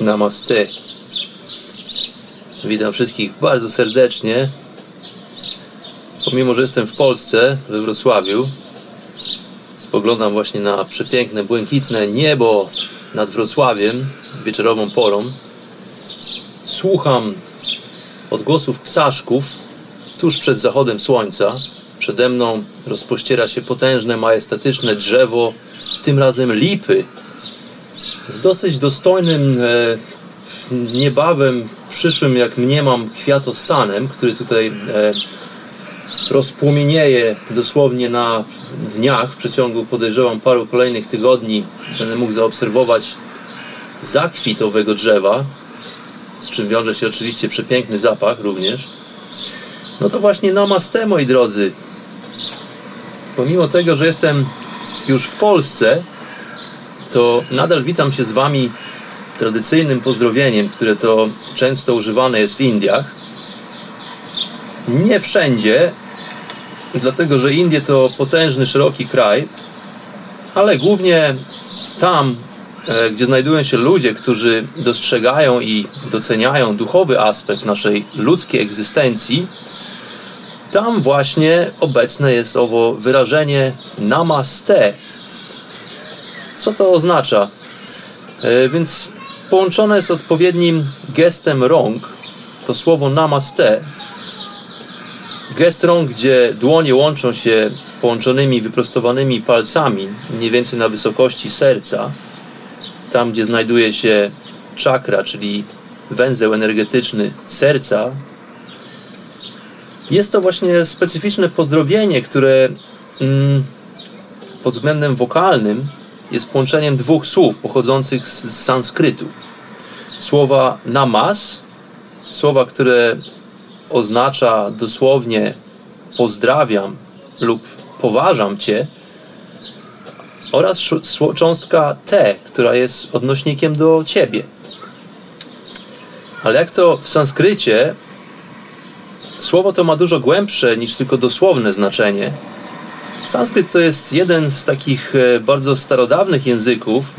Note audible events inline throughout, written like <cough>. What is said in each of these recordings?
Namaste. Witam wszystkich bardzo serdecznie. Pomimo, że jestem w Polsce, we Wrocławiu, spoglądam właśnie na przepiękne, błękitne niebo nad Wrocławiem wieczorową porą. Słucham odgłosów ptaszków tuż przed zachodem słońca. Przede mną rozpościera się potężne, majestatyczne drzewo, tym razem lipy, z dosyć dostojnym, e, niebawem przyszłym, jak mniemam, kwiatostanem, który tutaj e, rozpłomienieje dosłownie na dniach. W przeciągu podejrzewam paru kolejnych tygodni będę mógł zaobserwować zakwit owego drzewa, z czym wiąże się oczywiście przepiękny zapach również. No to właśnie namaste, moi drodzy. Pomimo tego, że jestem już w Polsce, to nadal witam się z Wami tradycyjnym pozdrowieniem, które to często używane jest w Indiach. Nie wszędzie, dlatego że Indie to potężny, szeroki kraj, ale głównie tam, e, gdzie znajdują się ludzie, którzy dostrzegają i doceniają duchowy aspekt naszej ludzkiej egzystencji, tam właśnie obecne jest owo wyrażenie namaste, co to oznacza? E, więc połączone z odpowiednim gestem rąk, to słowo namaste, gest rąk, gdzie dłonie łączą się połączonymi, wyprostowanymi palcami, mniej więcej na wysokości serca, tam gdzie znajduje się czakra, czyli węzeł energetyczny serca, jest to właśnie specyficzne pozdrowienie, które mm, pod względem wokalnym jest połączeniem dwóch słów pochodzących z, sanskrytu. Słowa namas, słowa, które oznacza dosłownie pozdrawiam lub poważam Cię, oraz cząstka te, która jest odnośnikiem do Ciebie. Ale jak to w sanskrycie, słowo to ma dużo głębsze niż tylko dosłowne znaczenie Sanskryt to jest jeden z takich e, bardzo starodawnych języków,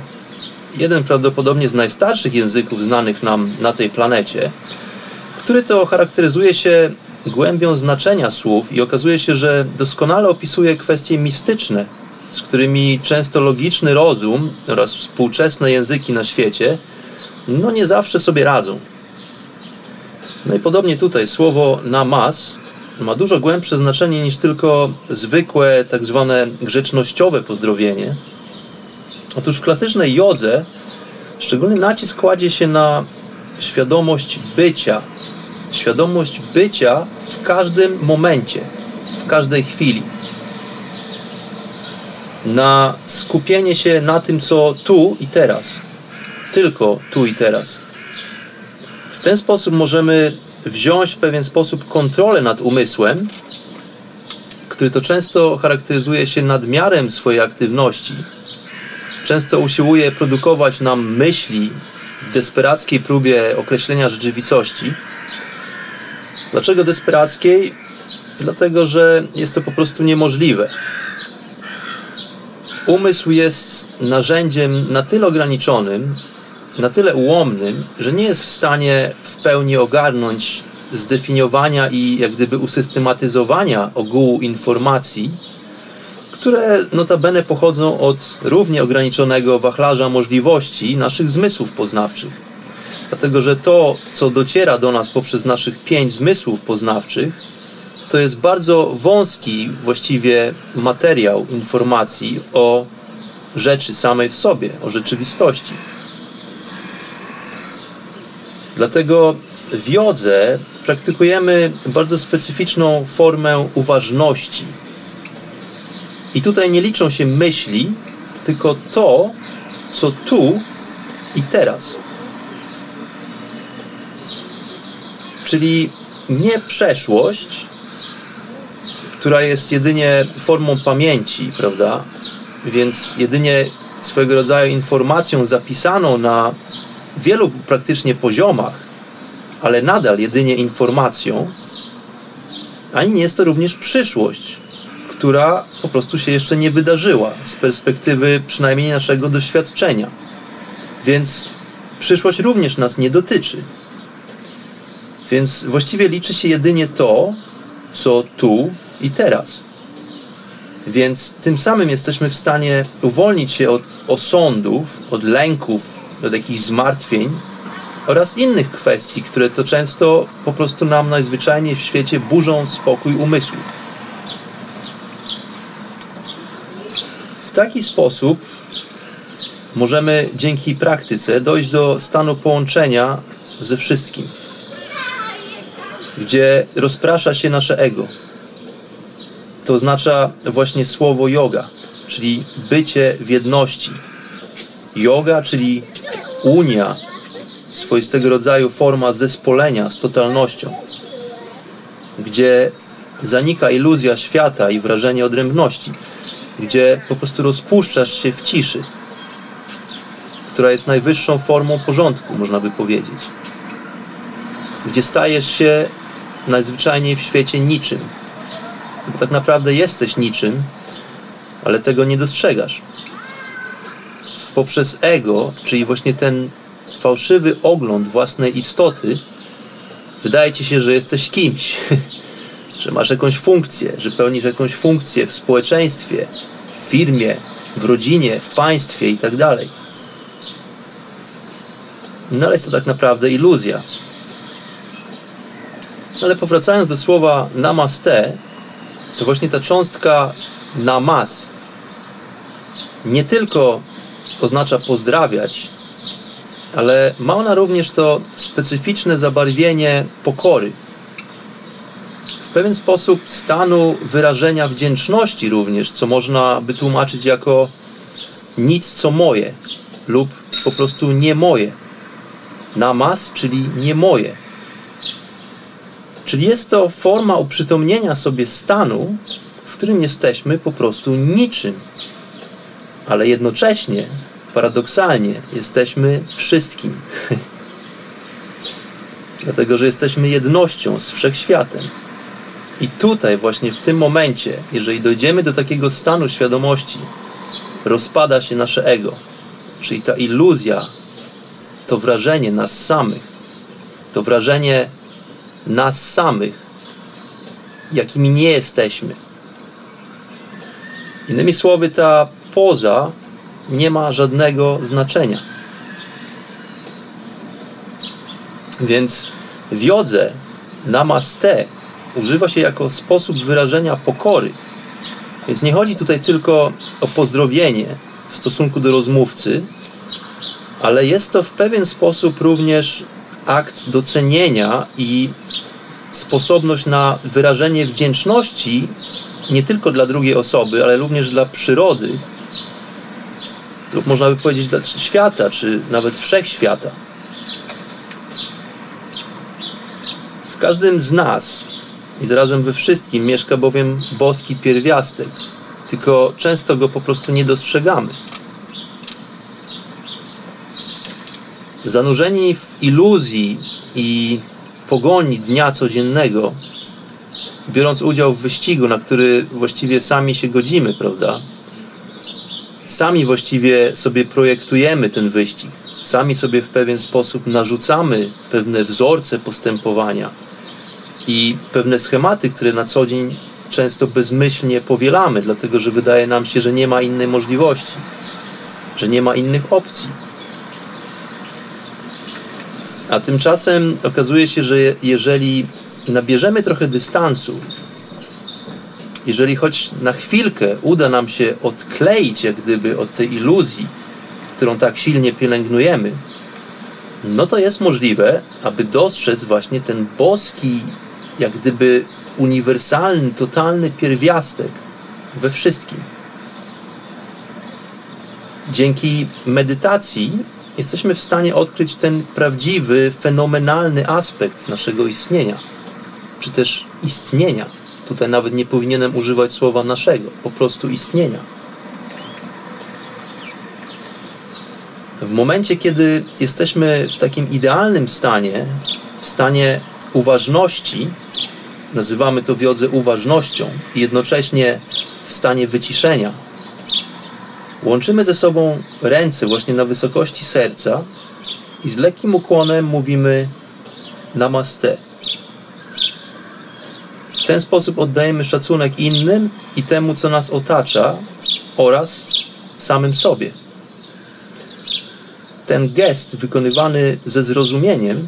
jeden prawdopodobnie z najstarszych języków znanych nam na tej planecie, który to charakteryzuje się głębią znaczenia słów i okazuje się, że doskonale opisuje kwestie mistyczne, z którymi często logiczny rozum oraz współczesne języki na świecie no nie zawsze sobie radzą. No i podobnie tutaj słowo namas ma dużo głębsze znaczenie niż tylko zwykłe, tak zwane grzecznościowe pozdrowienie. Otóż w klasycznej jodze szczególny nacisk kładzie się na świadomość bycia. Świadomość bycia w każdym momencie, w każdej chwili. Na skupienie się na tym, co tu i teraz. Tylko tu i teraz. W ten sposób możemy wziąć w pewien sposób kontrolę nad umysłem, który to często charakteryzuje się nadmiarem swojej aktywności. Często usiłuje produkować nam myśli w desperackiej próbie określenia rzeczywistości. Dlaczego desperackiej? Dlatego, że jest to po prostu niemożliwe. Umysł jest narzędziem na tyle ograniczonym, na tyle ułomnym, że nie jest w stanie w pełni ogarnąć zdefiniowania i jak gdyby usystematyzowania ogółu informacji, które notabene pochodzą od równie ograniczonego wachlarza możliwości naszych zmysłów poznawczych. Dlatego, że to, co dociera do nas poprzez naszych pięć zmysłów poznawczych, to jest bardzo wąski właściwie materiał informacji o rzeczy samej w sobie, o rzeczywistości. Dlatego w jodze praktykujemy bardzo specyficzną formę uważności. I tutaj nie liczą się myśli, tylko to, co tu i teraz. Czyli nie przeszłość, która jest jedynie formą pamięci, prawda? Więc jedynie swego rodzaju informacją zapisaną na wielu praktycznie poziomach, ale nadal jedynie informacją, ani nie jest to również przyszłość, która po prostu się jeszcze nie wydarzyła z perspektywy przynajmniej naszego doświadczenia. Więc przyszłość również nas nie dotyczy. Więc właściwie liczy się jedynie to, co tu i teraz. Więc tym samym jesteśmy w stanie uwolnić się od osądów, od lęków, od jakichś zmartwień oraz innych kwestii, które to często po prostu nam najzwyczajniej w świecie burzą spokój umysłu. W taki sposób możemy dzięki praktyce dojść do stanu połączenia ze wszystkim, gdzie rozprasza się nasze ego. To oznacza właśnie słowo yoga, czyli bycie w jedności. Yoga, czyli unia, swoistego rodzaju forma zespolenia z totalnością, gdzie zanika iluzja świata i wrażenie odrębności gdzie po prostu rozpuszczasz się w ciszy, która jest najwyższą formą porządku, można by powiedzieć. Gdzie stajesz się najzwyczajniej w świecie niczym. Bo tak naprawdę jesteś niczym, ale tego nie dostrzegasz. Poprzez ego, czyli właśnie ten fałszywy ogląd własnej istoty, wydaje ci się, że jesteś kimś, <laughs> że masz jakąś funkcję, że pełnisz jakąś funkcję w społeczeństwie, w firmie, w rodzinie, w państwie i tak dalej. No ale jest to tak naprawdę iluzja. Ale powracając do słowa namaste, to właśnie ta cząstka namas nie tylko oznacza pozdrawiać, ale ma ona również to specyficzne zabarwienie pokory pewien sposób stanu wyrażenia wdzięczności również, co można by tłumaczyć jako nic co moje lub po prostu nie moje. Namas, czyli nie moje. Czyli jest to forma uprzytomnienia sobie stanu, w którym jesteśmy po prostu niczym. Ale jednocześnie, paradoksalnie, jesteśmy wszystkim. <laughs> Dlatego, że jesteśmy jednością z wszechświatem. I tutaj, właśnie w tym momencie, jeżeli dojdziemy do takiego stanu świadomości, rozpada się nasze ego, czyli ta iluzja, to wrażenie nas samych, to wrażenie nas samych, jakimi nie jesteśmy. Innymi słowy, ta poza nie ma żadnego znaczenia. Więc w jodze namaste używa się jako sposób wyrażenia pokory. Więc nie chodzi tutaj tylko o pozdrowienie w stosunku do rozmówcy, ale jest to w pewien sposób również akt docenienia i sposobność na wyrażenie wdzięczności nie tylko dla drugiej osoby, ale również dla przyrody, lub można by powiedzieć dla świata, czy nawet wszechświata. W każdym z nas i zarazem we wszystkim mieszka bowiem boski pierwiastek, tylko często go po prostu nie dostrzegamy. Zanurzeni w iluzji i pogoni dnia codziennego, biorąc udział w wyścigu, na który właściwie sami się godzimy, prawda? Sami właściwie sobie projektujemy ten wyścig, sami sobie w pewien sposób narzucamy pewne wzorce postępowania i pewne schematy, które na co dzień często bezmyślnie powielamy, dlatego że wydaje nam się, że nie ma innej możliwości, że nie ma innych opcji. A tymczasem okazuje się, że jeżeli nabierzemy trochę dystansu, jeżeli choć na chwilkę uda nam się odkleić jak gdyby od tej iluzji, którą tak silnie pielęgnujemy, no to jest możliwe, aby dostrzec właśnie ten boski, jak gdyby uniwersalny, totalny pierwiastek we wszystkim. Dzięki medytacji jesteśmy w stanie odkryć ten prawdziwy, fenomenalny aspekt naszego istnienia, czy też istnienia. Tutaj nawet nie powinienem używać słowa naszego, po prostu istnienia. W momencie, kiedy jesteśmy w takim idealnym stanie, w stanie uważności, nazywamy to w jodze uważnością, i jednocześnie w stanie wyciszenia, łączymy ze sobą ręce właśnie na wysokości serca i z lekkim ukłonem mówimy Namaste. Ten sposób oddajemy szacunek innym i temu, co nas otacza oraz samym sobie ten gest wykonywany ze zrozumieniem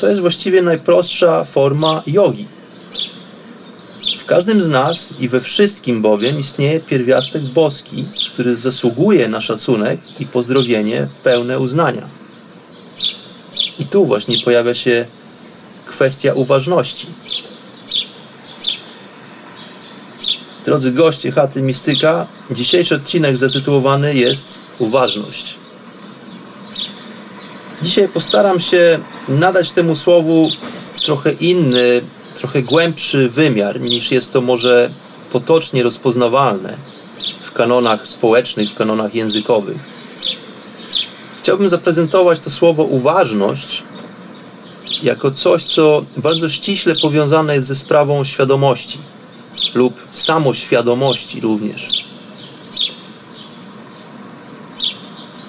to jest właściwie najprostsza forma jogi. W każdym z nas i we wszystkim bowiem istnieje pierwiastek boski, który zasługuje na szacunek i pozdrowienie pełne uznania. I tu właśnie pojawia się kwestia uważności. Drodzy goście chaty Mistyka, dzisiejszy odcinek zatytułowany jest Uważność. Dzisiaj postaram się nadać temu słowu trochę inny, trochę głębszy wymiar niż jest to może potocznie rozpoznawalne w kanonach społecznych, w kanonach językowych. Chciałbym zaprezentować to słowo uważność jako coś, co bardzo ściśle powiązane jest ze sprawą świadomości lub samoświadomości również.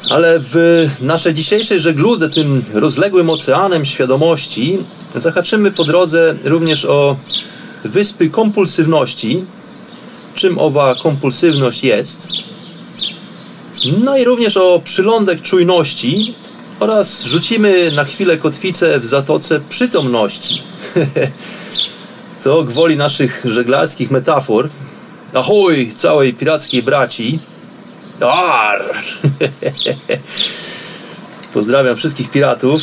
Ale w naszej dzisiejszej żegludze, tym rozległym oceanem świadomości, zahaczymy po drodze również o wyspy kompulsywności, czym owa kompulsywność jest, no i również o przylądek czujności oraz rzucimy na chwilę kotwicę w zatoce przytomności. <laughs> to gwoli naszych żeglarskich metafor. Ahoj, całej pirackiej braci! Ar! <laughs> Pozdrawiam wszystkich piratów.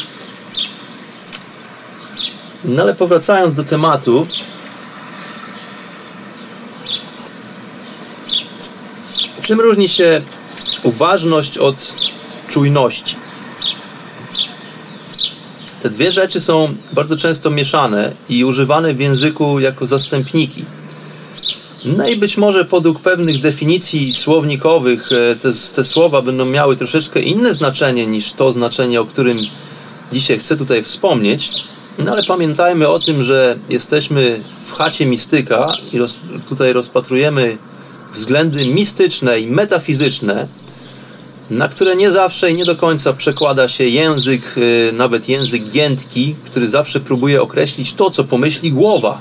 No ale powracając do tematu, czym różni się uważność od czujności? Te dwie rzeczy są bardzo często mieszane i używane w języku jako zastępniki. No i być może podług pewnych definicji słownikowych e, te, te słowa będą miały troszeczkę inne znaczenie niż to znaczenie, o którym dzisiaj chcę tutaj wspomnieć. No ale pamiętajmy o tym, że jesteśmy w chacie mistyka i roz, tutaj rozpatrujemy względy mistyczne i metafizyczne, na które nie zawsze i nie do końca przekłada się język, e, nawet język giętki, który zawsze próbuje określić to, co pomyśli głowa.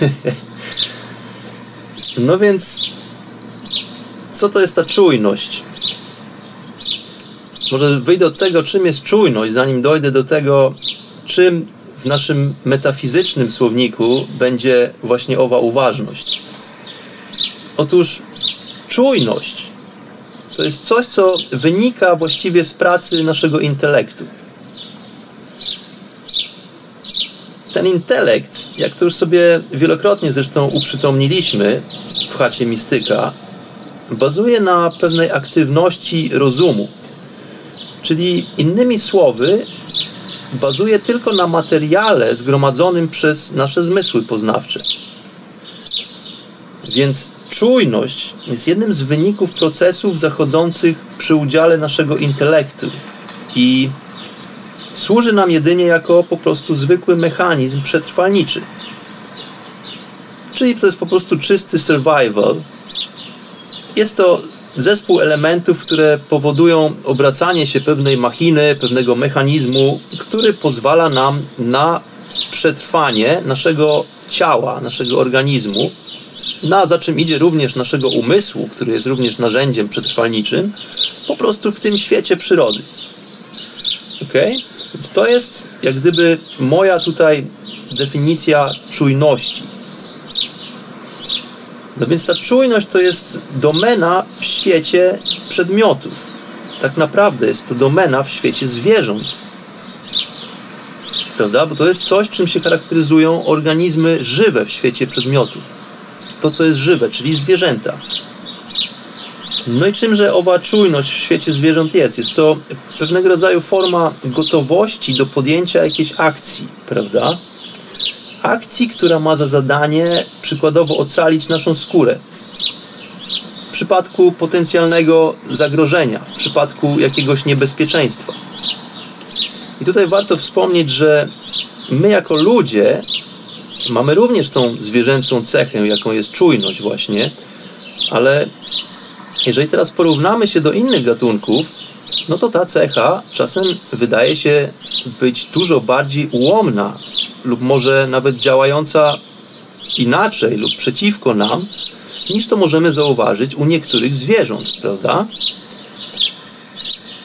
<laughs> No więc, co to jest ta czujność? Może wyjdę od tego, czym jest czujność, zanim dojdę do tego, czym w naszym metafizycznym słowniku będzie właśnie owa uważność. Otóż czujność to jest coś, co wynika właściwie z pracy naszego intelektu. ten intelekt, jak to już sobie wielokrotnie zresztą uprzytomniliśmy w chacie mistyka, bazuje na pewnej aktywności rozumu. Czyli innymi słowy, bazuje tylko na materiale zgromadzonym przez nasze zmysły poznawcze. Więc czujność jest jednym z wyników procesów zachodzących przy udziale naszego intelektu i służy nam jedynie jako po prostu zwykły mechanizm przetrwalniczy. Czyli to jest po prostu czysty survival. Jest to zespół elementów, które powodują obracanie się pewnej machiny, pewnego mechanizmu, który pozwala nam na przetrwanie naszego ciała, naszego organizmu, na za czym idzie również naszego umysłu, który jest również narzędziem przetrwalniczym, po prostu w tym świecie przyrody. Okay? Więc to jest jak gdyby moja tutaj definicja czujności. No więc ta czujność to jest domena w świecie przedmiotów. Tak naprawdę jest to domena w świecie zwierząt. Prawda? Bo to jest coś, czym się charakteryzują organizmy żywe w świecie przedmiotów. To, co jest żywe, czyli zwierzęta. No i czymże owa czujność w świecie zwierząt jest? Jest to pewnego rodzaju forma gotowości do podjęcia jakiejś akcji, prawda? Akcji, która ma za zadanie przykładowo ocalić naszą skórę. W przypadku potencjalnego zagrożenia, w przypadku jakiegoś niebezpieczeństwa. I tutaj warto wspomnieć, że my jako ludzie mamy również tą zwierzęcą cechę, jaką jest czujność właśnie, ale jeżeli teraz porównamy się do innych gatunków, no to ta cecha czasem wydaje się być dużo bardziej ułomna lub może nawet działająca inaczej lub przeciwko nam, niż to możemy zauważyć u niektórych zwierząt, prawda?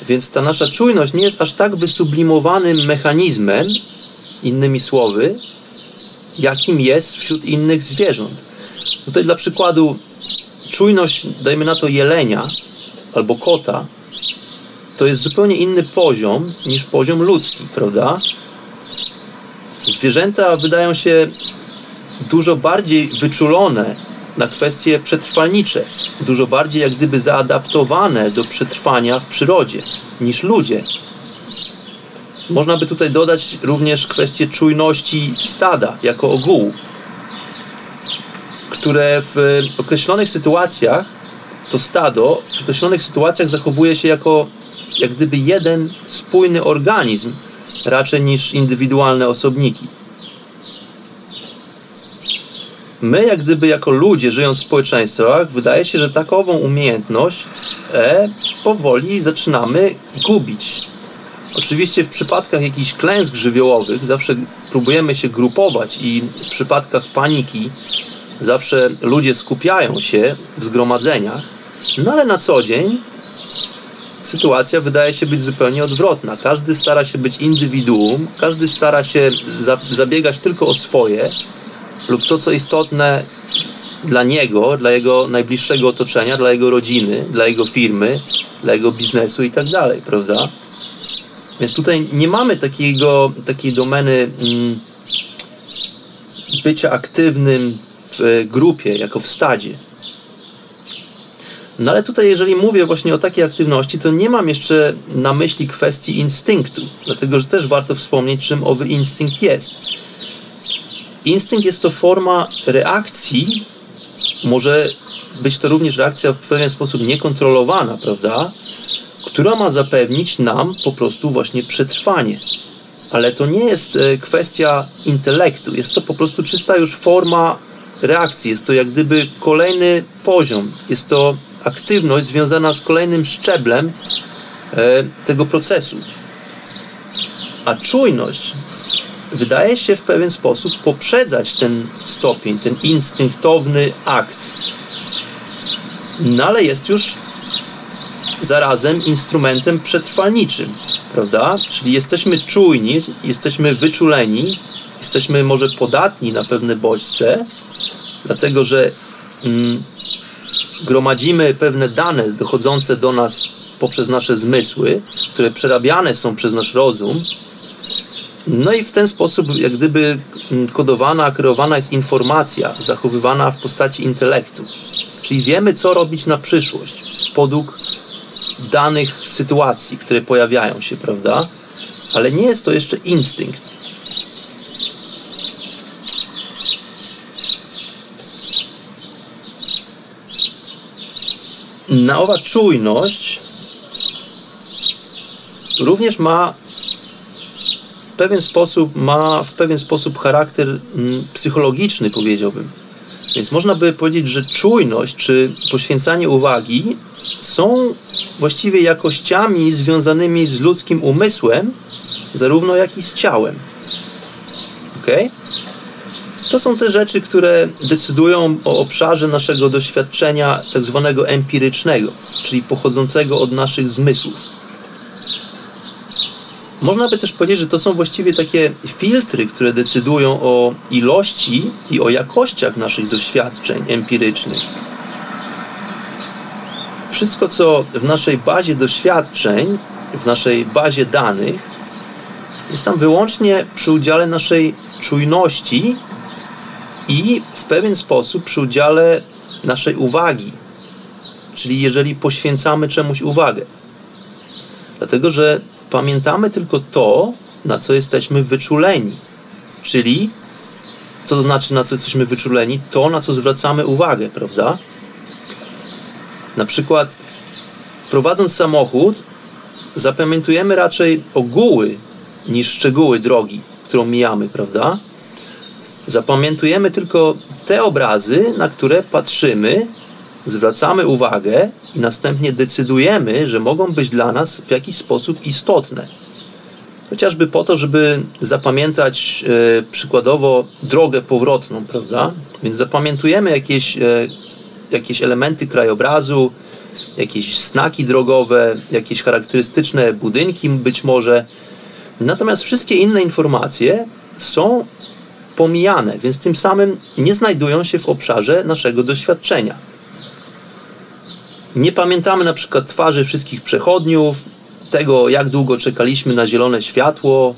Więc ta nasza czujność nie jest aż tak wysublimowanym mechanizmem, innymi słowy, jakim jest wśród innych zwierząt. Tutaj dla przykładu czujność, dajmy na to jelenia albo kota, to jest zupełnie inny poziom niż poziom ludzki, prawda? Zwierzęta wydają się dużo bardziej wyczulone na kwestie przetrwalnicze, dużo bardziej jak gdyby zaadaptowane do przetrwania w przyrodzie niż ludzie. Można by tutaj dodać również kwestię czujności stada jako ogółu, które w określonych sytuacjach to stado w określonych sytuacjach zachowuje się jako jak gdyby jeden spójny organizm, raczej niż indywidualne osobniki. My, jak gdyby jako ludzie żyjąc w społeczeństwach, wydaje się, że takową umiejętność e, powoli zaczynamy gubić. Oczywiście w przypadkach jakichś klęsk żywiołowych zawsze próbujemy się grupować i w przypadkach paniki zawsze ludzie skupiają się w zgromadzeniach, no ale na co dzień sytuacja wydaje się być zupełnie odwrotna. Każdy stara się być indywiduum, każdy stara się za, zabiegać tylko o swoje lub to, co istotne dla niego, dla jego najbliższego otoczenia, dla jego rodziny, dla jego firmy, dla jego biznesu i tak dalej, prawda? Więc tutaj nie mamy takiego, takiej domeny mm, bycia aktywnym w grupie, jako w stadzie. No ale tutaj, jeżeli mówię właśnie o takiej aktywności, to nie mam jeszcze na myśli kwestii instynktu, dlatego że też warto wspomnieć, czym owy instynkt jest. Instynkt jest to forma reakcji, może być to również reakcja w pewien sposób niekontrolowana, prawda? Która ma zapewnić nam po prostu właśnie przetrwanie. Ale to nie jest e, kwestia intelektu, jest to po prostu czysta już forma reakcji, jest to jak gdyby kolejny poziom, jest to aktywność związana z kolejnym szczeblem e, tego procesu. A czujność wydaje się w pewien sposób poprzedzać ten stopień, ten instynktowny akt. No ale jest już zarazem instrumentem przetrwalniczym, prawda? Czyli jesteśmy czujni, jesteśmy wyczuleni, jesteśmy może podatni na pewne bodźce, dlatego że mm, gromadzimy pewne dane dochodzące do nas poprzez nasze zmysły, które przerabiane są przez nasz rozum. No i w ten sposób, jak gdyby mm, kodowana, kreowana jest informacja, zachowywana w postaci intelektu. Czyli wiemy, co robić na przyszłość, podług danych sytuacji, które pojawiają się, prawda? Ale nie jest to jeszcze instynkt. Na owa czujność również ma w pewien sposób, ma w pewien sposób charakter mm, psychologiczny, powiedziałbym. Więc można by powiedzieć, że czujność czy poświęcanie uwagi są właściwie jakościami związanymi z ludzkim umysłem, zarówno jak i z ciałem. Ok? To są te rzeczy, które decydują o obszarze naszego doświadczenia tak zwanego empirycznego, czyli pochodzącego od naszych zmysłów. można by też powiedzieć, że to są właściwie takie filtry, które decydują o ilości i o jakościach naszych doświadczeń empirycznych. Wszystko, co w naszej bazie doświadczeń, w naszej bazie danych, jest tam wyłącznie przy udziale naszej czujności i w pewien sposób przy udziale naszej uwagi. Czyli jeżeli poświęcamy czemuś uwagę. Dlatego, że pamiętamy tylko to, na co jesteśmy wyczuleni. Czyli, co to znaczy, na co jesteśmy wyczuleni? To, na co zwracamy uwagę, prawda? Na przykład, prowadząc samochód, zapamiętujemy raczej ogóły niż szczegóły drogi, którą mijamy, prawda? Zapamiętujemy tylko te obrazy, na które patrzymy, zwracamy uwagę i następnie decydujemy, że mogą być dla nas w jakiś sposób istotne. Chociażby po to, żeby zapamiętać e, przykładowo drogę powrotną, prawda? Więc zapamiętujemy jakieś, e, jakieś elementy krajobrazu, jakieś znaki drogowe, jakieś charakterystyczne budynki być może. Natomiast wszystkie inne informacje są pomijane, więc tym samym nie znajdują się w obszarze naszego doświadczenia. Nie pamiętamy na przykład twarzy wszystkich przechodniów, tego jak długo czekaliśmy na zielone światło,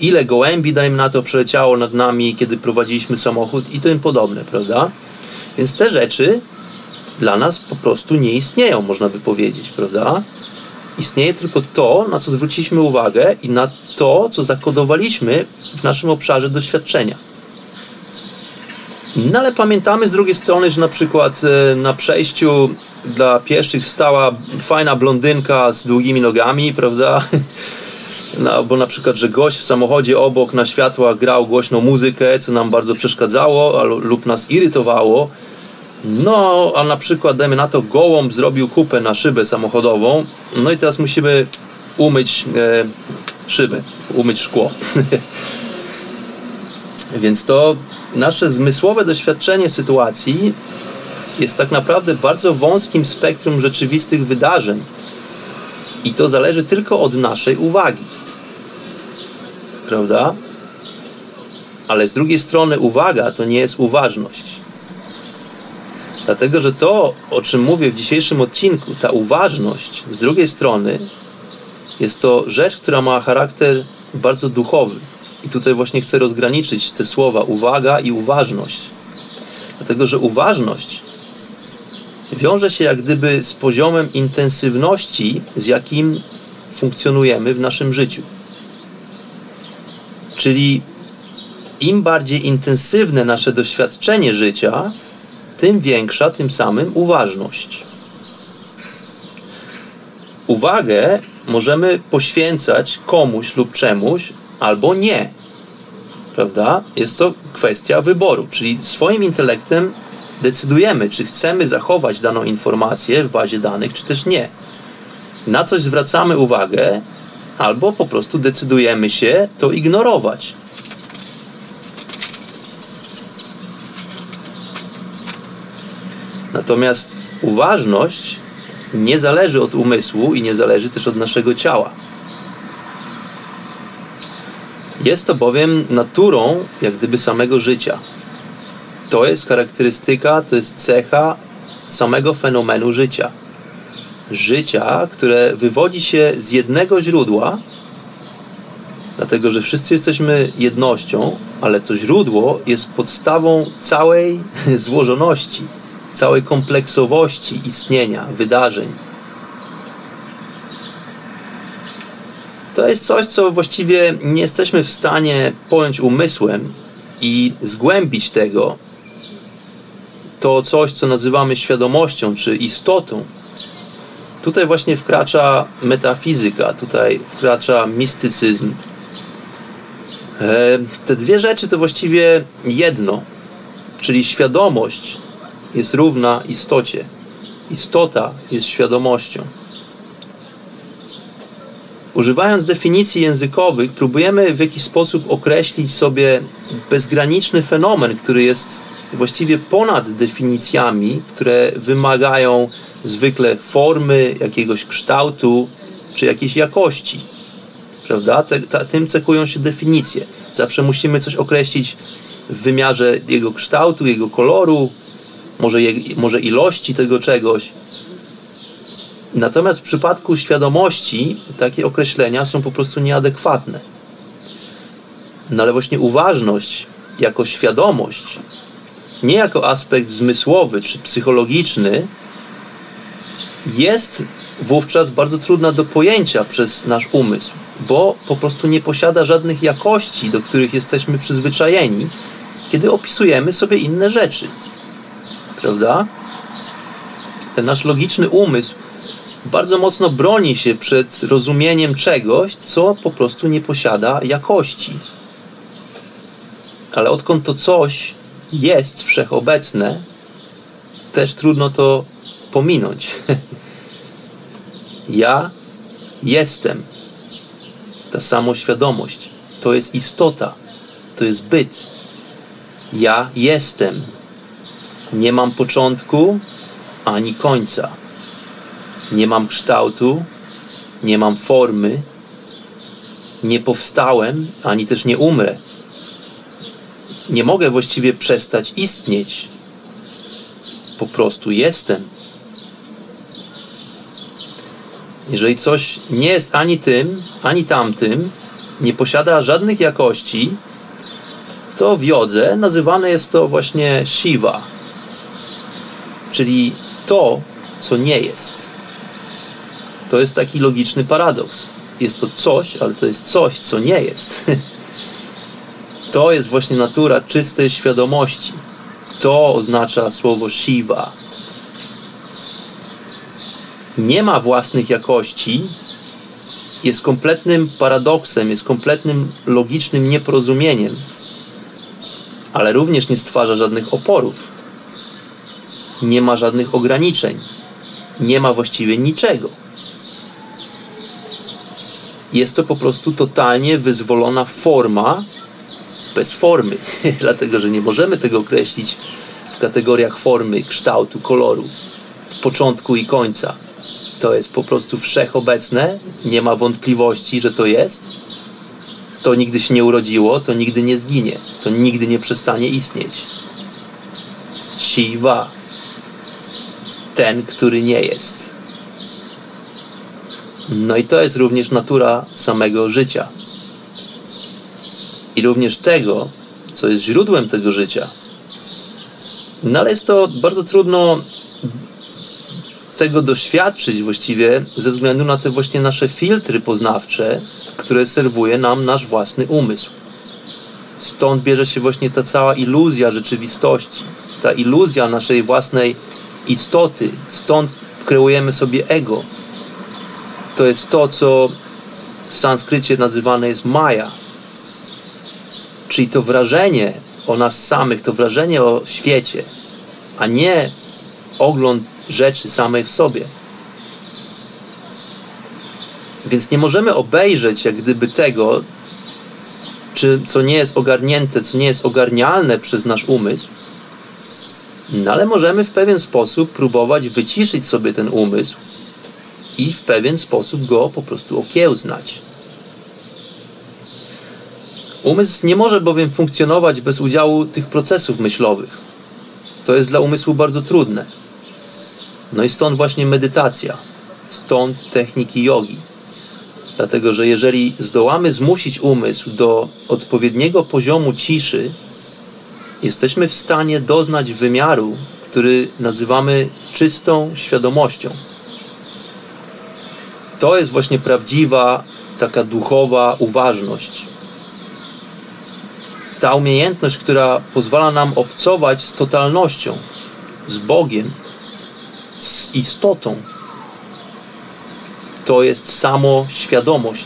ile gołębi, dajmy na to, przeleciało nad nami, kiedy prowadziliśmy samochód i tym podobne, prawda? Więc te rzeczy dla nas po prostu nie istnieją, można by powiedzieć, prawda? Istnieje tylko to, na co zwróciliśmy uwagę i na to, co zakodowaliśmy w naszym obszarze doświadczenia. No ale pamiętamy z drugiej strony, że na przykład e, na przejściu dla pieszych stała fajna blondynka z długimi nogami, <laughs> prawda? No, bo na przykład, że gość w samochodzie obok na światłach grał głośną muzykę, co nam bardzo przeszkadzało lub nas irytowało. No, a na przykład, dajmy na to, gołąb zrobił kupę na szybę samochodową, no i teraz musimy umyć e, szybę, umyć szkło. <laughs> Więc to nasze zmysłowe doświadczenie sytuacji jest tak naprawdę bardzo wąskim spektrum rzeczywistych wydarzeń. I to zależy tylko od naszej uwagi. Prawda? Ale z drugiej strony uwaga to nie jest uważność. Dlatego, że to, o czym mówię w dzisiejszym odcinku, ta uważność, z drugiej strony, jest to rzecz, która ma charakter bardzo duchowy. I tutaj właśnie chcę rozgraniczyć te słowa uwaga i uważność. Dlatego, że uważność wiąże się jak gdyby z poziomem intensywności, z jakim funkcjonujemy w naszym życiu. Czyli im bardziej intensywne nasze doświadczenie życia, tym większa tym samym uważność. Uwagę możemy poświęcać komuś lub czemuś, albo nie. Prawda? Jest to kwestia wyboru, czyli swoim intelektem decydujemy, czy chcemy zachować daną informację w bazie danych, czy też nie. Na coś zwracamy uwagę, albo po prostu decydujemy się to ignorować. Natomiast uważność nie zależy od umysłu i nie zależy też od naszego ciała. Jest to bowiem naturą, jak gdyby samego życia. To jest charakterystyka, to jest cecha samego fenomenu życia. Życia, które wywodzi się z jednego źródła, dlatego że wszyscy jesteśmy jednością, ale to źródło jest podstawą całej <laughs> złożoności, całej kompleksowości istnienia, wydarzeń. To jest coś, co właściwie nie jesteśmy w stanie pojąć umysłem i zgłębić tego, to coś, co nazywamy świadomością czy istotą. Tutaj właśnie wkracza metafizyka, tutaj wkracza mistycyzm. E, te dwie rzeczy to właściwie jedno, czyli świadomość jest równa istocie. Istota jest świadomością. Używając definicji językowych, próbujemy w jakiś sposób określić sobie bezgraniczny fenomen, który jest właściwie ponad definicjami, które wymagają zwykle formy, jakiegoś kształtu czy jakiejś jakości. prawda? Te, ta, tym cechują się definicje. Zawsze musimy coś określić w wymiarze jego kształtu, jego koloru, może, je, może ilości tego czegoś. Natomiast w przypadku świadomości takie określenia są po prostu nieadekwatne. No ale właśnie uważność jako świadomość, nie jako aspekt zmysłowy czy psychologiczny, jest wówczas bardzo trudna do pojęcia przez nasz umysł, bo po prostu nie posiada żadnych jakości, do których jesteśmy przyzwyczajeni, kiedy opisujemy sobie inne rzeczy. Prawda? Ten nasz logiczny umysł bardzo mocno broni się przed rozumieniem czegoś, co po prostu nie posiada jakości. Ale odkąd to coś jest wszechobecne, też trudno to pominąć. <laughs> ja jestem. Ta samoświadomość to jest istota, to jest byt. Ja jestem. Nie mam początku ani końca. Nie mam kształtu, nie mam formy, nie powstałem, ani też nie umrę. Nie mogę właściwie przestać istnieć. Po prostu jestem. Jeżeli coś nie jest ani tym, ani tamtym, nie posiada żadnych jakości, to w jodze nazywane jest to właśnie Shiva, czyli to, co nie jest. To jest taki logiczny paradoks. Jest to coś, ale to jest coś, co nie jest. <laughs> To jest właśnie natura czystej świadomości. To oznacza słowo Shiva. Nie ma własnych jakości, jest kompletnym paradoksem, jest kompletnym logicznym nieporozumieniem, ale również nie stwarza żadnych oporów. Nie ma żadnych ograniczeń. Nie ma właściwie niczego. Jest to po prostu totalnie wyzwolona forma bez formy, <laughs> dlatego że nie możemy tego określić w kategoriach formy, kształtu, koloru, początku i końca. To jest po prostu wszechobecne, nie ma wątpliwości, że to jest. To nigdy się nie urodziło, to nigdy nie zginie, to nigdy nie przestanie istnieć. Shiva, ten, który nie jest. No i to jest również natura samego życia i również tego, co jest źródłem tego życia. No ale jest to bardzo trudno tego doświadczyć właściwie ze względu na te właśnie nasze filtry poznawcze, które serwuje nam nasz własny umysł. Stąd bierze się właśnie ta cała iluzja rzeczywistości, ta iluzja naszej własnej istoty. Stąd kreujemy sobie ego. To jest to, co w sanskrycie nazywane jest maja, Czyli to wrażenie o nas samych, to wrażenie o świecie, a nie ogląd rzeczy samej w sobie. Więc nie możemy obejrzeć jak gdyby tego, czy, co nie jest ogarnięte, co nie jest ogarnialne przez nasz umysł, no ale możemy w pewien sposób próbować wyciszyć sobie ten umysł i w pewien sposób go po prostu okiełznać. Umysł nie może bowiem funkcjonować bez udziału tych procesów myślowych. To jest dla umysłu bardzo trudne. No i stąd właśnie medytacja, stąd techniki jogi. Dlatego, że jeżeli zdołamy zmusić umysł do odpowiedniego poziomu ciszy, jesteśmy w stanie doznać wymiaru, który nazywamy czystą świadomością. To jest właśnie prawdziwa, taka duchowa uważność ta umiejętność, która pozwala nam obcować z totalnością, z Bogiem, z istotą, to jest samo świadomość.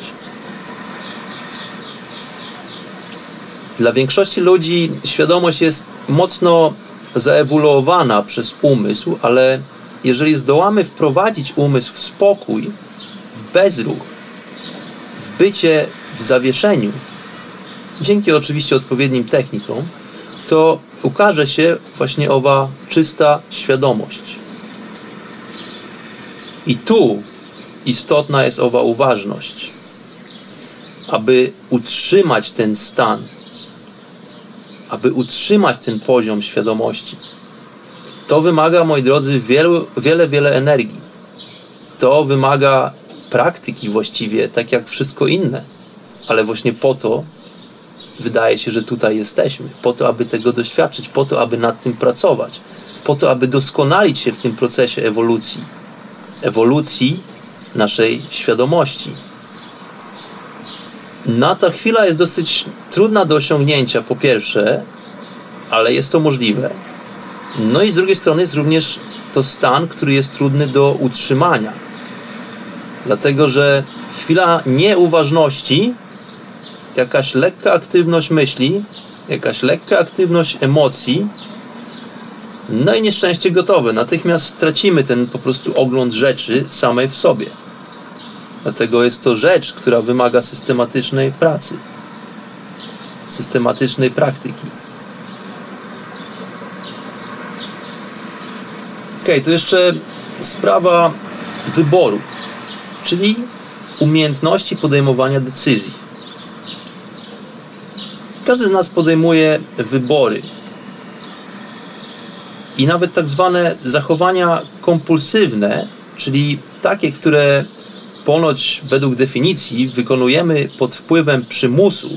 Dla większości ludzi świadomość jest mocno zaewoluowana przez umysł, ale jeżeli zdołamy wprowadzić umysł w spokój, w bezruch, w bycie w zawieszeniu, dzięki oczywiście odpowiednim technikom, to ukaże się właśnie owa czysta świadomość. I tu istotna jest owa uważność. aby utrzymać ten stan, aby utrzymać ten poziom świadomości, to wymaga, moi drodzy, wielu, wiele, wiele energii. To wymaga praktyki właściwie, tak jak wszystko inne. Ale właśnie po to wydaje się, że tutaj jesteśmy. Po to, aby tego doświadczyć, po to, aby nad tym pracować, po to, aby doskonalić się w tym procesie ewolucji. Ewolucji naszej świadomości. Na ta chwila jest dosyć trudna do osiągnięcia, po pierwsze, ale jest to możliwe. No i z drugiej strony jest również to stan, który jest trudny do utrzymania. Dlatego, że chwila nieuważności, jakaś lekka aktywność myśli, jakaś lekka aktywność emocji, no i nieszczęście gotowe. Natychmiast stracimy ten po prostu ogląd rzeczy samej w sobie. Dlatego jest to rzecz, która wymaga systematycznej pracy, systematycznej praktyki. Ok, to jeszcze sprawa wyboru, czyli umiejętności podejmowania decyzji. Każdy z nas podejmuje wybory. I nawet tak zwane zachowania kompulsywne, czyli takie, które ponoć według definicji wykonujemy pod wpływem przymusu,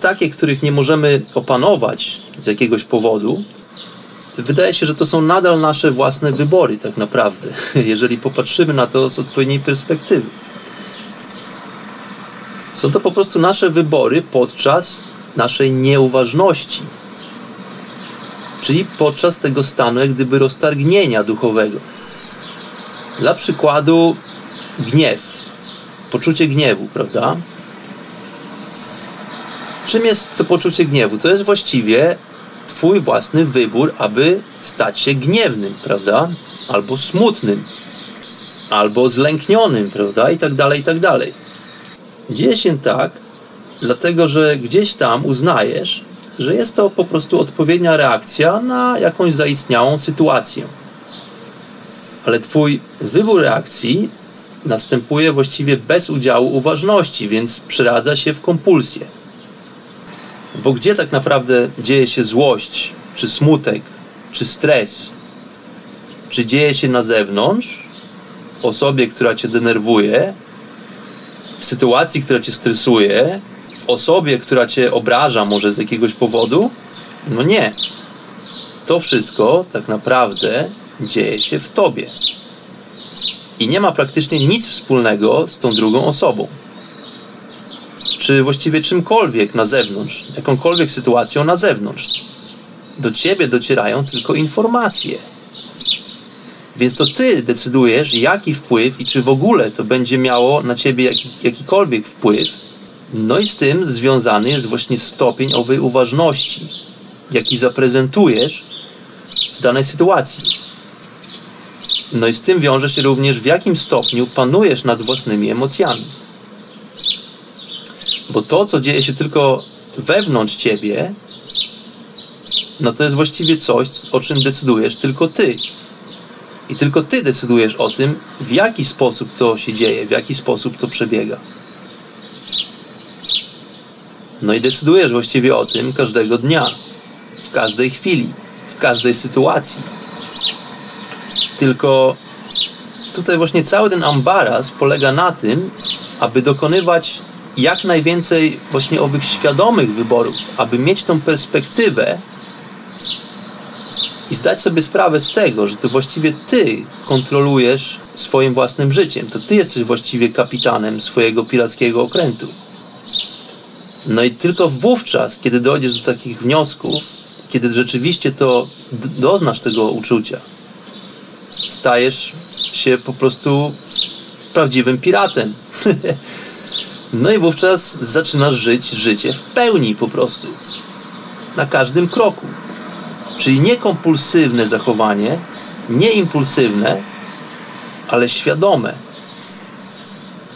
takie, których nie możemy opanować z jakiegoś powodu, wydaje się, że to są nadal nasze własne wybory, tak naprawdę, <laughs> jeżeli popatrzymy na to z odpowiedniej perspektywy. Są to po prostu nasze wybory podczas naszej nieuważności, czyli podczas tego stanu, jak gdyby roztargnienia duchowego. Dla przykładu, gniew, poczucie gniewu, prawda? Czym jest to poczucie gniewu? To jest właściwie Twój własny wybór, aby stać się gniewnym, prawda? Albo smutnym, albo zlęknionym, prawda? I tak dalej, i tak dalej. Dzieje się tak, dlatego że gdzieś tam uznajesz, że jest to po prostu odpowiednia reakcja na jakąś zaistniałą sytuację. Ale Twój wybór reakcji następuje właściwie bez udziału uważności, więc przeradza się w kompulsję. Bo gdzie tak naprawdę dzieje się złość, czy smutek, czy stres? Czy dzieje się na zewnątrz, w osobie, która cię denerwuje, w sytuacji, która cię stresuje, w osobie, która cię obraża może z jakiegoś powodu? No nie. To wszystko tak naprawdę dzieje się w tobie. I nie ma praktycznie nic wspólnego z tą drugą osobą czy właściwie czymkolwiek na zewnątrz, jakąkolwiek sytuacją na zewnątrz. Do ciebie docierają tylko informacje. Więc to ty decydujesz, jaki wpływ i czy w ogóle to będzie miało na ciebie jaki, jakikolwiek wpływ. No i z tym związany jest właśnie stopień owej uważności, jaki zaprezentujesz w danej sytuacji. No i z tym wiąże się również, w jakim stopniu panujesz nad własnymi emocjami. Bo to, co dzieje się tylko wewnątrz ciebie, no to jest właściwie coś, o czym decydujesz tylko ty. I tylko ty decydujesz o tym, w jaki sposób to się dzieje, w jaki sposób to przebiega. No i decydujesz właściwie o tym każdego dnia, w każdej chwili, w każdej sytuacji. Tylko tutaj właśnie cały ten ambaraz polega na tym, aby dokonywać jak najwięcej właśnie owych świadomych wyborów, aby mieć tą perspektywę i zdać sobie sprawę z tego, że to właściwie ty kontrolujesz swoim własnym życiem. To ty jesteś właściwie kapitanem swojego pirackiego okrętu. No i tylko wówczas, kiedy dojdziesz do takich wniosków, kiedy rzeczywiście to doznasz tego uczucia, stajesz się po prostu prawdziwym piratem. <laughs> No i wówczas zaczynasz żyć życie w pełni po prostu. Na każdym kroku. Czyli nie kompulsywne zachowanie, nie impulsywne, ale świadome.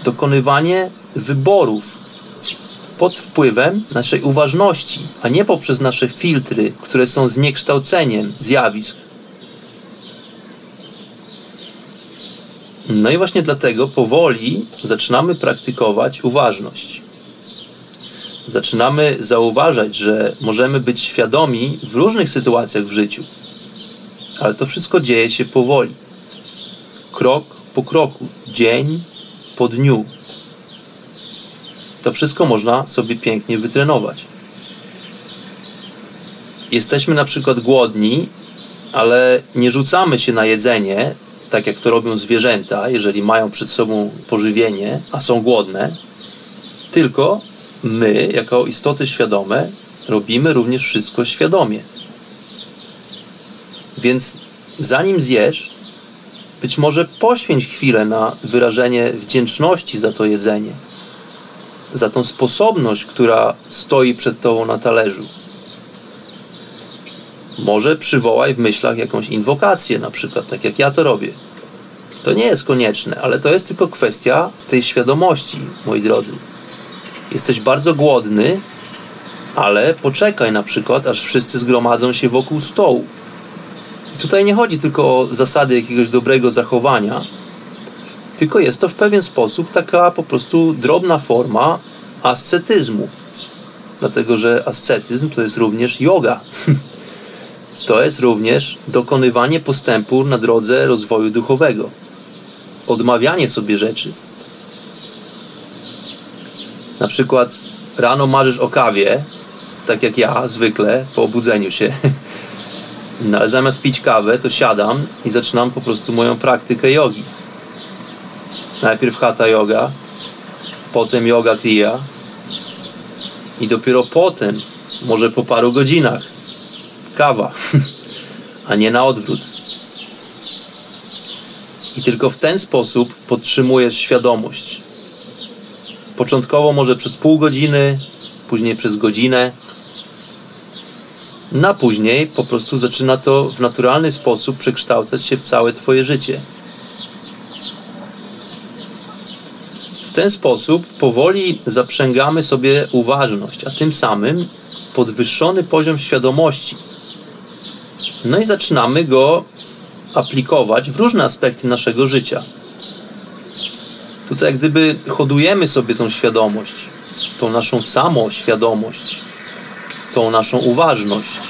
Dokonywanie wyborów pod wpływem naszej uważności, a nie poprzez nasze filtry, które są zniekształceniem zjawisk. No i właśnie dlatego powoli zaczynamy praktykować uważność. Zaczynamy zauważać, że możemy być świadomi w różnych sytuacjach w życiu, ale to wszystko dzieje się powoli. Krok po kroku, dzień po dniu. To wszystko można sobie pięknie wytrenować. Jesteśmy na przykład głodni, ale nie rzucamy się na jedzenie, tak jak to robią zwierzęta, jeżeli mają przed sobą pożywienie, a są głodne, tylko my, jako istoty świadome, robimy również wszystko świadomie. Więc zanim zjesz, być może poświęć chwilę na wyrażenie wdzięczności za to jedzenie, za tą sposobność, która stoi przed tobą na talerzu. Może przywołaj w myślach jakąś inwokację, na przykład, tak jak ja to robię. To nie jest konieczne, ale to jest tylko kwestia tej świadomości, moi drodzy. Jesteś bardzo głodny, ale poczekaj na przykład, aż wszyscy zgromadzą się wokół stołu. Tutaj nie chodzi tylko o zasady jakiegoś dobrego zachowania, tylko jest to w pewien sposób taka po prostu drobna forma ascetyzmu. Dlatego, że ascetyzm to jest również yoga. <laughs> To jest również dokonywanie postępu na drodze rozwoju duchowego. Odmawianie sobie rzeczy. Na przykład rano marzysz o kawie, tak jak ja zwykle po obudzeniu się. <laughs> No, ale zamiast pić kawę, to siadam i zaczynam po prostu moją praktykę jogi. Najpierw hatha yoga, potem yoga kriya i dopiero potem, może po paru godzinach, kawa, <laughs> a nie na odwrót. I tylko w ten sposób podtrzymujesz świadomość. Początkowo może przez pół godziny, później przez godzinę. Na później po prostu zaczyna to w naturalny sposób przekształcać się w całe Twoje życie. W ten sposób powoli zaprzęgamy sobie uważność, a tym samym podwyższony poziom świadomości. No i zaczynamy go aplikować w różne aspekty naszego życia. Tutaj jak gdyby hodujemy sobie tą świadomość, tą naszą samoświadomość, tą naszą uważność.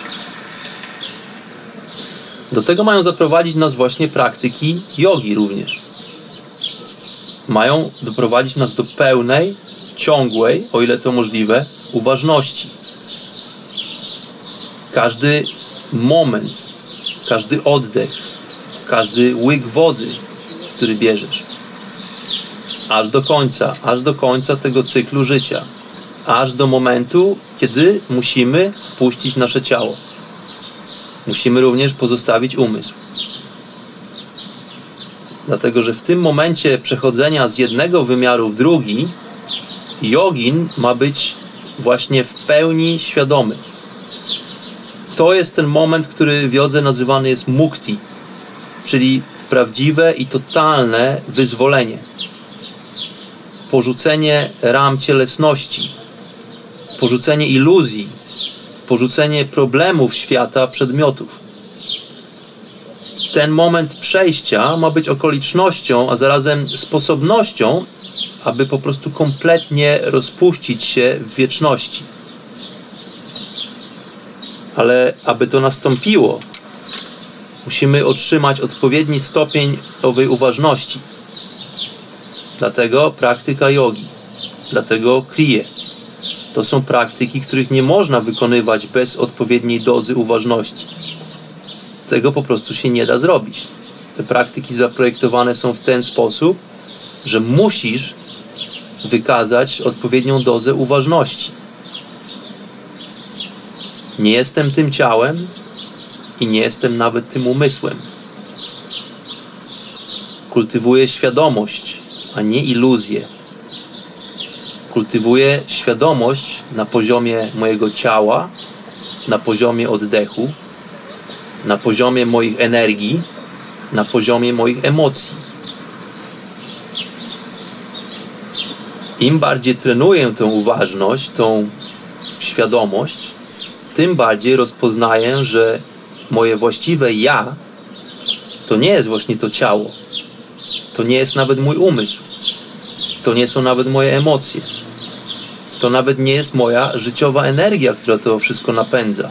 Do tego mają zaprowadzić nas właśnie praktyki jogi również. Mają doprowadzić nas do pełnej, ciągłej, o ile to możliwe, uważności. Każdy moment, każdy oddech, każdy łyk wody, który bierzesz, aż do końca, aż do końca tego cyklu życia, aż do momentu, kiedy musimy puścić nasze ciało. Musimy również pozostawić umysł. Dlatego, że w tym momencie przechodzenia z jednego wymiaru w drugi, jogin ma być właśnie w pełni świadomy. To jest ten moment, który w jodze nazywany jest mukti, czyli prawdziwe i totalne wyzwolenie. Porzucenie ram cielesności, porzucenie iluzji, porzucenie problemów świata, przedmiotów. Ten moment przejścia ma być okolicznością, a zarazem sposobnością, aby po prostu kompletnie rozpuścić się w wieczności. Ale aby to nastąpiło, musimy otrzymać odpowiedni stopień owej uważności. Dlatego praktyka jogi, dlatego krije. To są praktyki, których nie można wykonywać bez odpowiedniej dozy uważności. Tego po prostu się nie da zrobić. Te praktyki zaprojektowane są w ten sposób, że musisz wykazać odpowiednią dozę uważności. Nie jestem tym ciałem i nie jestem nawet tym umysłem. Kultywuję świadomość, a nie iluzję. Kultywuję świadomość na poziomie mojego ciała, na poziomie oddechu, na poziomie moich energii, na poziomie moich emocji. Im bardziej trenuję tę uważność, tą świadomość, tym bardziej rozpoznaję, że moje właściwe ja to nie jest właśnie to ciało. To nie jest nawet mój umysł. To nie są nawet moje emocje. To nawet nie jest moja życiowa energia, która to wszystko napędza.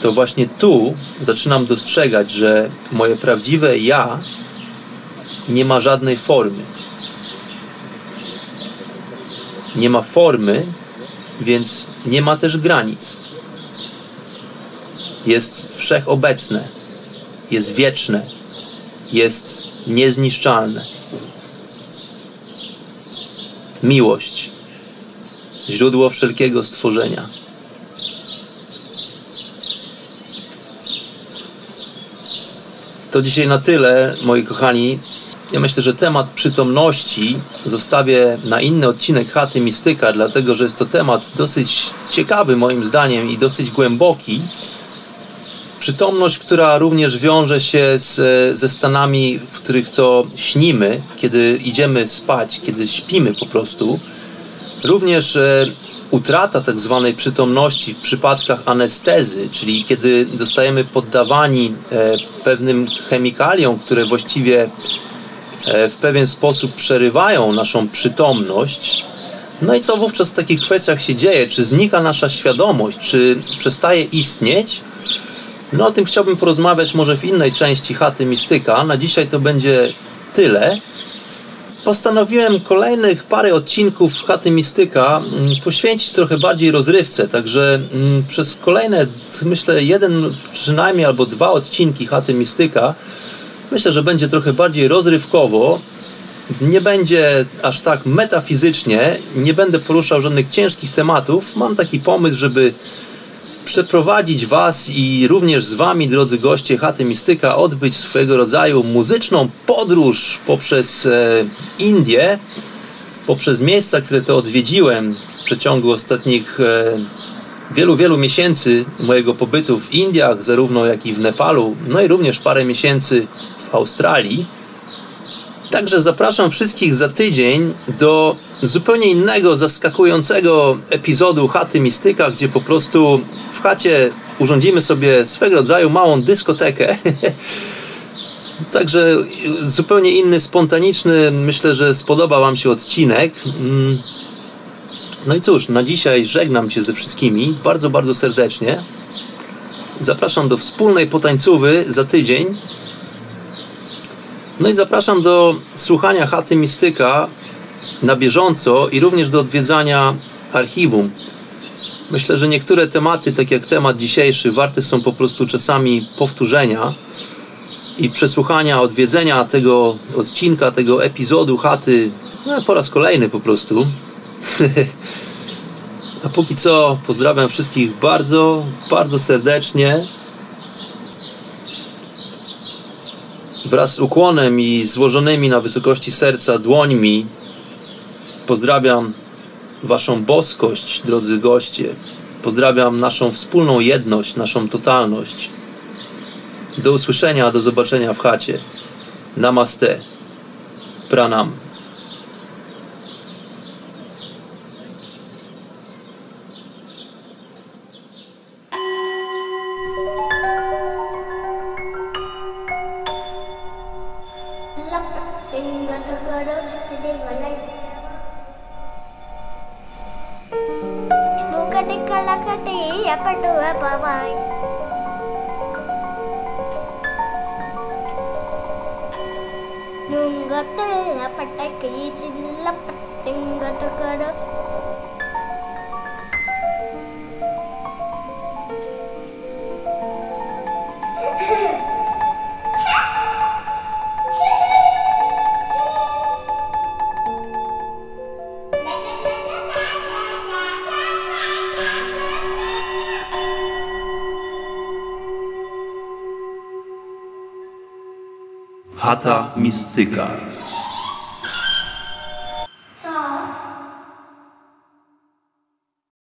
To właśnie tu zaczynam dostrzegać, że moje prawdziwe ja nie ma żadnej formy. Nie ma formy, więc nie ma też granic. Jest wszechobecne, jest wieczne, jest niezniszczalne. Miłość, źródło wszelkiego stworzenia. To dzisiaj na tyle, moi kochani. Ja myślę, że temat przytomności zostawię na inny odcinek Chaty Mistyka, dlatego że jest to temat dosyć ciekawy moim zdaniem i dosyć głęboki. Przytomność, która również wiąże się z, ze stanami, w których to śnimy, kiedy idziemy spać, kiedy śpimy po prostu. Również e, utrata tak zwanej przytomności w przypadkach anestezy, czyli kiedy zostajemy poddawani e, pewnym chemikaliom, które właściwie e, w pewien sposób przerywają naszą przytomność. No i co wówczas w takich kwestiach się dzieje? Czy znika nasza świadomość? Czy przestaje istnieć? No o tym chciałbym porozmawiać może w innej części chaty mistyka. Na dzisiaj to będzie tyle. Postanowiłem kolejnych parę odcinków chaty mistyka mm, poświęcić trochę bardziej rozrywce, także mm, przez kolejne, myślę, jeden przynajmniej albo dwa odcinki chaty mistyka myślę, że będzie trochę bardziej rozrywkowo. Nie będzie aż tak metafizycznie, nie będę poruszał żadnych ciężkich tematów. Mam taki pomysł, żeby przeprowadzić Was i również z Wami, drodzy goście Chaty Mistyka, odbyć swego rodzaju muzyczną podróż poprzez e, Indię, poprzez miejsca, które to odwiedziłem w przeciągu ostatnich e, wielu, wielu miesięcy mojego pobytu w Indiach, zarówno jak i w Nepalu, no i również parę miesięcy w Australii. Także zapraszam wszystkich za tydzień do zupełnie innego, zaskakującego epizodu Chaty Mistyka, gdzie po prostu w chacie urządzimy sobie swego rodzaju małą dyskotekę. <laughs> Także zupełnie inny, spontaniczny. Myślę, że spodoba Wam się odcinek. Mm. No i cóż, na dzisiaj żegnam się ze wszystkimi bardzo, bardzo serdecznie. Zapraszam do wspólnej potańcówy za tydzień. No i zapraszam do słuchania Chaty Mistyka na bieżąco i również do odwiedzania archiwum. Myślę, że niektóre tematy, tak jak temat dzisiejszy, warte są po prostu czasami powtórzenia i przesłuchania, odwiedzenia tego odcinka, tego epizodu chaty no, po raz kolejny po prostu. <laughs> A póki co pozdrawiam wszystkich bardzo, bardzo serdecznie. Wraz z ukłonem i złożonymi na wysokości serca dłońmi pozdrawiam Waszą boskość, drodzy goście. Pozdrawiam naszą wspólną jedność, naszą totalność. Do usłyszenia, do zobaczenia w chacie. Namaste. Pranam.